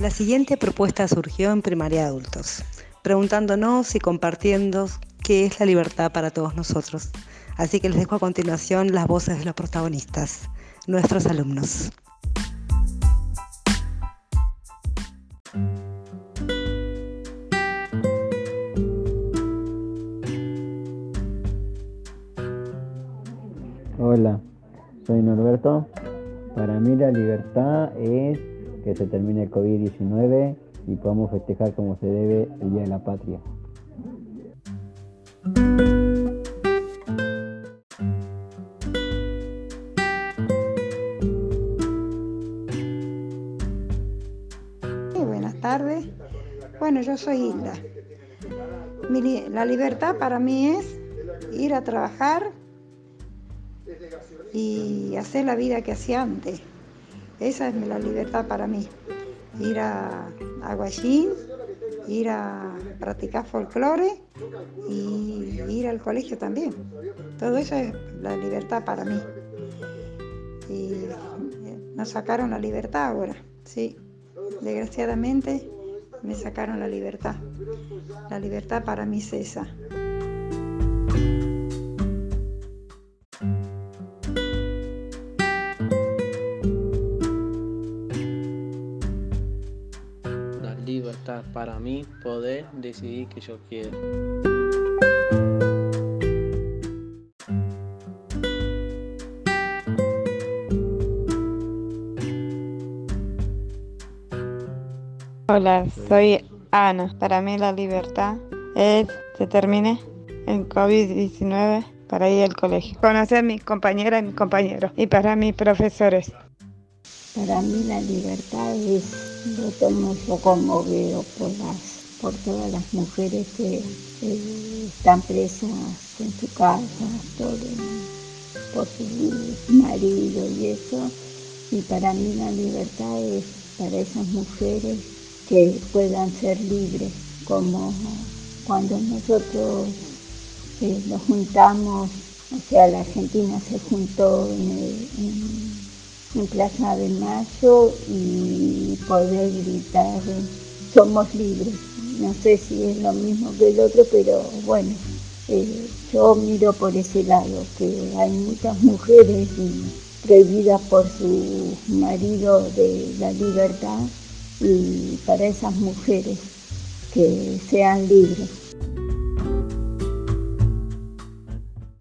La siguiente propuesta surgió en Primaria Adultos, preguntándonos y compartiendo qué es la libertad para todos nosotros. Así que les dejo a continuación las voces de los protagonistas, nuestros alumnos. Hola, soy Norberto. Para mí la libertad es que se termine el COVID-19 y podamos festejar como se debe el Día de la Patria. buenas tardes. Bueno, yo soy Hilda. la libertad para mí es ir a trabajar y hacer la vida que hacía antes. Esa es la libertad para mí. Ir a, a ir a practicar folclore y ir al colegio también. Todo eso es la libertad para mí. Y nos sacaron la libertad ahora, sí. Desgraciadamente me sacaron la libertad. La libertad para mí es para mí poder decidir que yo quiero. Hola, soy Ana. Para mí la libertad es que termine el COVID-19 para ir al colegio, conocer a mis compañeras y mis compañeros y para mis profesores. Para mí la libertad es lo tomo yo conmovido por, las, por todas las mujeres que están presas en su casa, por su marido y eso. Y para mí la libertad es para esas mujeres que puedan ser libres, como cuando nosotros eh, nos juntamos, o sea, la Argentina se juntó en en Plaza de Mayo y poder gritar somos libres. No sé si es lo mismo que el otro, pero bueno, eh, yo miro por ese lado, que hay muchas mujeres prohibidas por su marido de la libertad y para esas mujeres que sean libres.